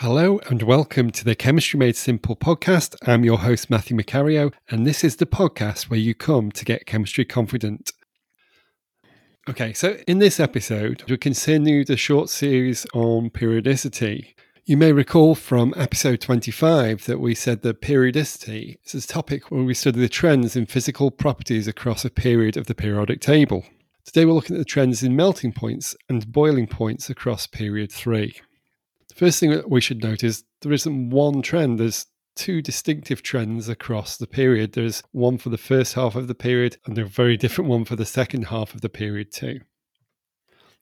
Hello and welcome to the Chemistry Made Simple podcast. I'm your host, Matthew Macario, and this is the podcast where you come to get chemistry confident. Okay, so in this episode, we continue the short series on periodicity. You may recall from episode 25 that we said that periodicity is a topic where we study the trends in physical properties across a period of the periodic table. Today, we're looking at the trends in melting points and boiling points across period 3. First thing that we should note is there isn't one trend. There's two distinctive trends across the period. There's one for the first half of the period and a very different one for the second half of the period, too.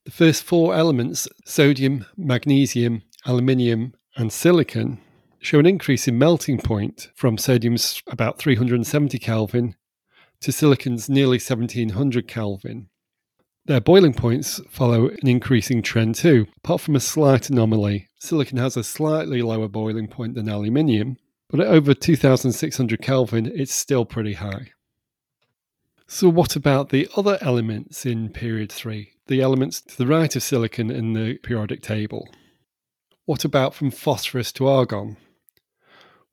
The first four elements sodium, magnesium, aluminium, and silicon show an increase in melting point from sodium's about 370 Kelvin to silicon's nearly 1700 Kelvin. Their boiling points follow an increasing trend too. Apart from a slight anomaly, silicon has a slightly lower boiling point than aluminium, but at over 2600 Kelvin, it's still pretty high. So, what about the other elements in period 3, the elements to the right of silicon in the periodic table? What about from phosphorus to argon?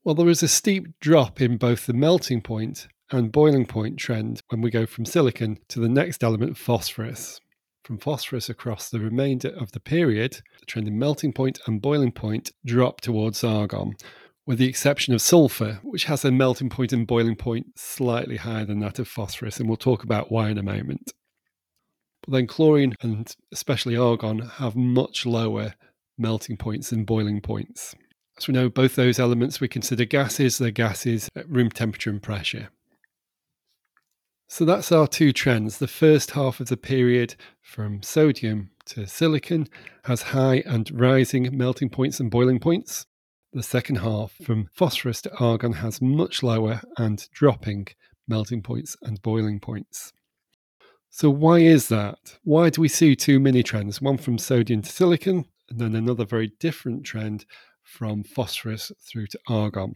Well, there is a steep drop in both the melting point and boiling point trend when we go from silicon to the next element, phosphorus. From phosphorus across the remainder of the period, the trend in melting point and boiling point drop towards argon, with the exception of sulfur, which has a melting point and boiling point slightly higher than that of phosphorus, and we'll talk about why in a moment. But then chlorine and especially argon have much lower melting points and boiling points. As we know, both those elements we consider gases, they're gases at room temperature and pressure. So that's our two trends. The first half of the period from sodium to silicon has high and rising melting points and boiling points. The second half from phosphorus to argon has much lower and dropping melting points and boiling points. So, why is that? Why do we see two mini trends, one from sodium to silicon, and then another very different trend from phosphorus through to argon?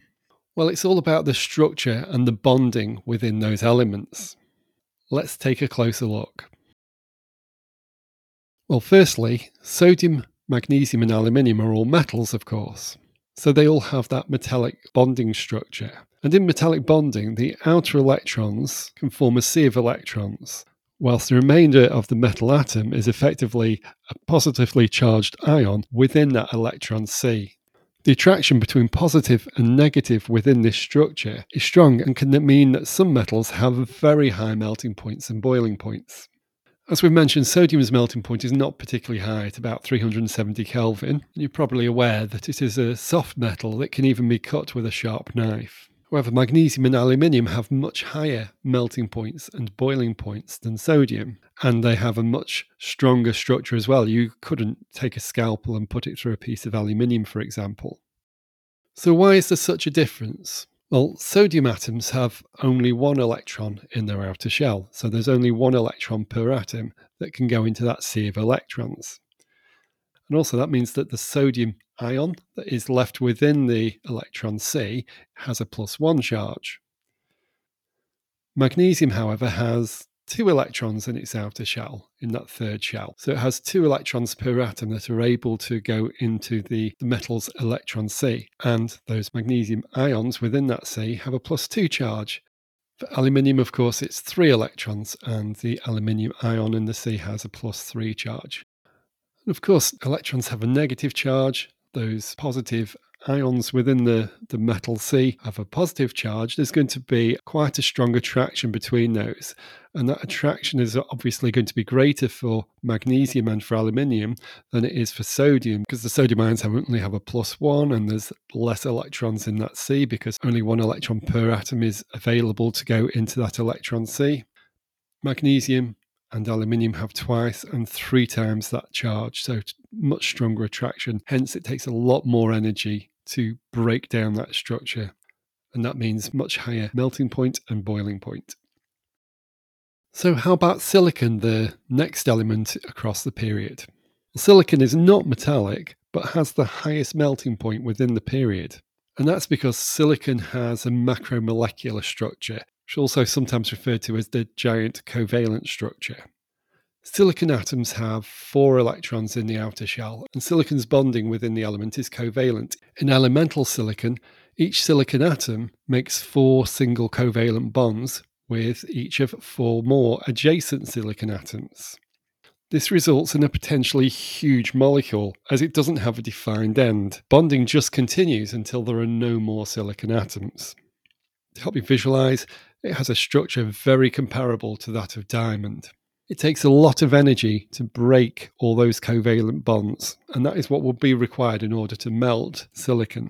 Well, it's all about the structure and the bonding within those elements. Let's take a closer look. Well, firstly, sodium, magnesium, and aluminium are all metals, of course. So they all have that metallic bonding structure. And in metallic bonding, the outer electrons can form a sea of electrons, whilst the remainder of the metal atom is effectively a positively charged ion within that electron sea. The attraction between positive and negative within this structure is strong and can mean that some metals have very high melting points and boiling points. As we've mentioned, sodium's melting point is not particularly high at about 370 Kelvin. You're probably aware that it is a soft metal that can even be cut with a sharp knife. However, magnesium and aluminium have much higher melting points and boiling points than sodium, and they have a much stronger structure as well. You couldn't take a scalpel and put it through a piece of aluminium, for example. So, why is there such a difference? Well, sodium atoms have only one electron in their outer shell, so there's only one electron per atom that can go into that sea of electrons. And also, that means that the sodium ion that is left within the electron sea has a plus one charge. Magnesium, however, has two electrons in its outer shell, in that third shell. So it has two electrons per atom that are able to go into the, the metal's electron sea. And those magnesium ions within that sea have a plus two charge. For aluminium, of course, it's three electrons, and the aluminium ion in the sea has a plus three charge. And of course, electrons have a negative charge. Those positive ions within the, the metal sea have a positive charge. There's going to be quite a strong attraction between those. And that attraction is obviously going to be greater for magnesium and for aluminium than it is for sodium because the sodium ions only have a plus one and there's less electrons in that sea because only one electron per atom is available to go into that electron sea. Magnesium and aluminium have twice and three times that charge, so much stronger attraction. Hence, it takes a lot more energy to break down that structure, and that means much higher melting point and boiling point. So, how about silicon, the next element across the period? Silicon is not metallic, but has the highest melting point within the period. And that's because silicon has a macromolecular structure, which also sometimes referred to as the giant covalent structure. Silicon atoms have four electrons in the outer shell, and silicon's bonding within the element is covalent. In elemental silicon, each silicon atom makes four single covalent bonds with each of four more adjacent silicon atoms. This results in a potentially huge molecule as it doesn't have a defined end. Bonding just continues until there are no more silicon atoms. To help you visualize, it has a structure very comparable to that of diamond. It takes a lot of energy to break all those covalent bonds, and that is what will be required in order to melt silicon.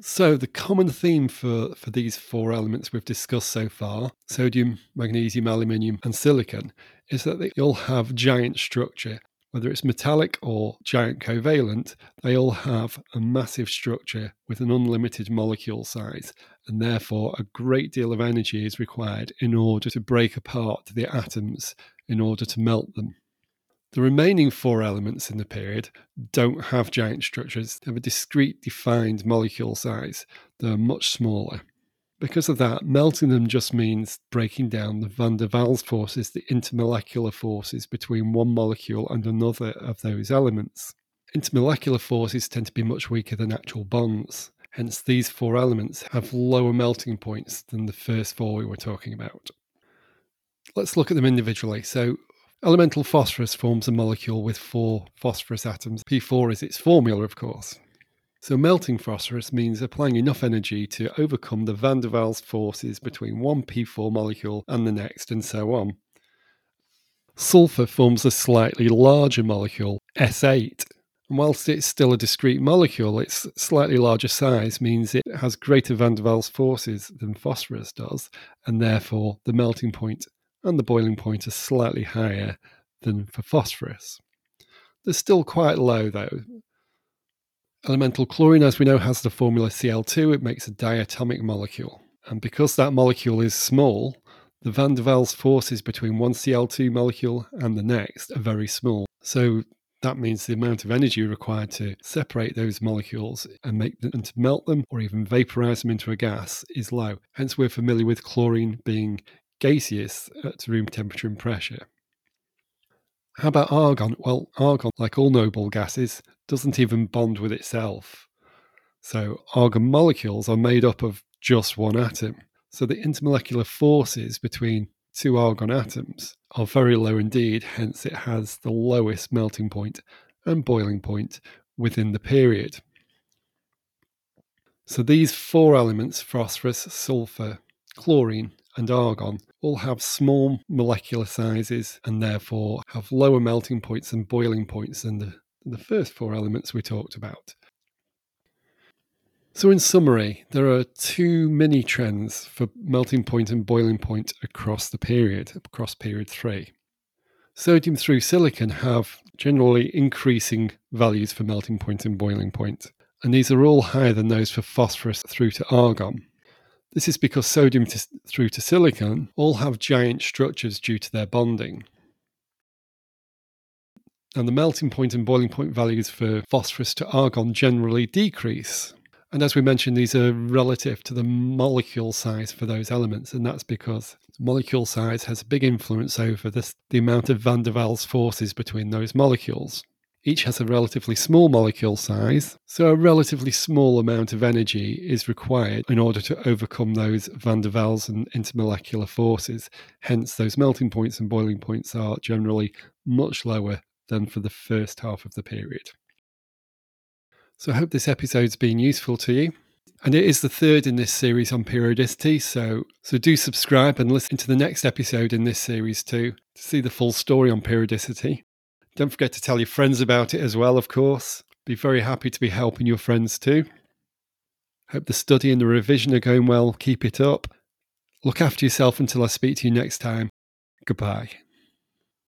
So, the common theme for, for these four elements we've discussed so far sodium, magnesium, aluminium, and silicon is that they all have giant structure. Whether it's metallic or giant covalent, they all have a massive structure with an unlimited molecule size, and therefore a great deal of energy is required in order to break apart the atoms in order to melt them. The remaining four elements in the period don't have giant structures, they have a discrete defined molecule size. They're much smaller. Because of that, melting them just means breaking down the van der Waals forces, the intermolecular forces between one molecule and another of those elements. Intermolecular forces tend to be much weaker than actual bonds. Hence, these four elements have lower melting points than the first four we were talking about. Let's look at them individually. So, Elemental phosphorus forms a molecule with four phosphorus atoms. P4 is its formula, of course. So, melting phosphorus means applying enough energy to overcome the van der Waals forces between one P4 molecule and the next, and so on. Sulfur forms a slightly larger molecule, S8. And whilst it's still a discrete molecule, its slightly larger size means it has greater van der Waals forces than phosphorus does, and therefore the melting point and the boiling point are slightly higher than for phosphorus. They're still quite low though. Elemental chlorine, as we know, has the formula Cl2. It makes a diatomic molecule. And because that molecule is small, the van der Waals forces between one Cl2 molecule and the next are very small. So that means the amount of energy required to separate those molecules and make them and to melt them or even vaporize them into a gas is low. Hence, we're familiar with chlorine being gaseous at room temperature and pressure. How about argon? Well, argon, like all noble gases, doesn't even bond with itself. So, argon molecules are made up of just one atom. So, the intermolecular forces between two argon atoms are very low indeed, hence, it has the lowest melting point and boiling point within the period. So, these four elements phosphorus, sulfur, chlorine, and argon all have small molecular sizes and therefore have lower melting points and boiling points than the, the first four elements we talked about. So, in summary, there are two mini trends for melting point and boiling point across the period, across period three. Sodium through silicon have generally increasing values for melting point and boiling point, and these are all higher than those for phosphorus through to argon. This is because sodium to, through to silicon all have giant structures due to their bonding. And the melting point and boiling point values for phosphorus to argon generally decrease. And as we mentioned, these are relative to the molecule size for those elements. And that's because molecule size has a big influence over this, the amount of van der Waals forces between those molecules. Each has a relatively small molecule size, so a relatively small amount of energy is required in order to overcome those van der Waals and intermolecular forces. Hence, those melting points and boiling points are generally much lower than for the first half of the period. So, I hope this episode's been useful to you. And it is the third in this series on periodicity, so so do subscribe and listen to the next episode in this series too to see the full story on periodicity. Don't forget to tell your friends about it as well, of course. Be very happy to be helping your friends too. Hope the study and the revision are going well. Keep it up. Look after yourself until I speak to you next time. Goodbye.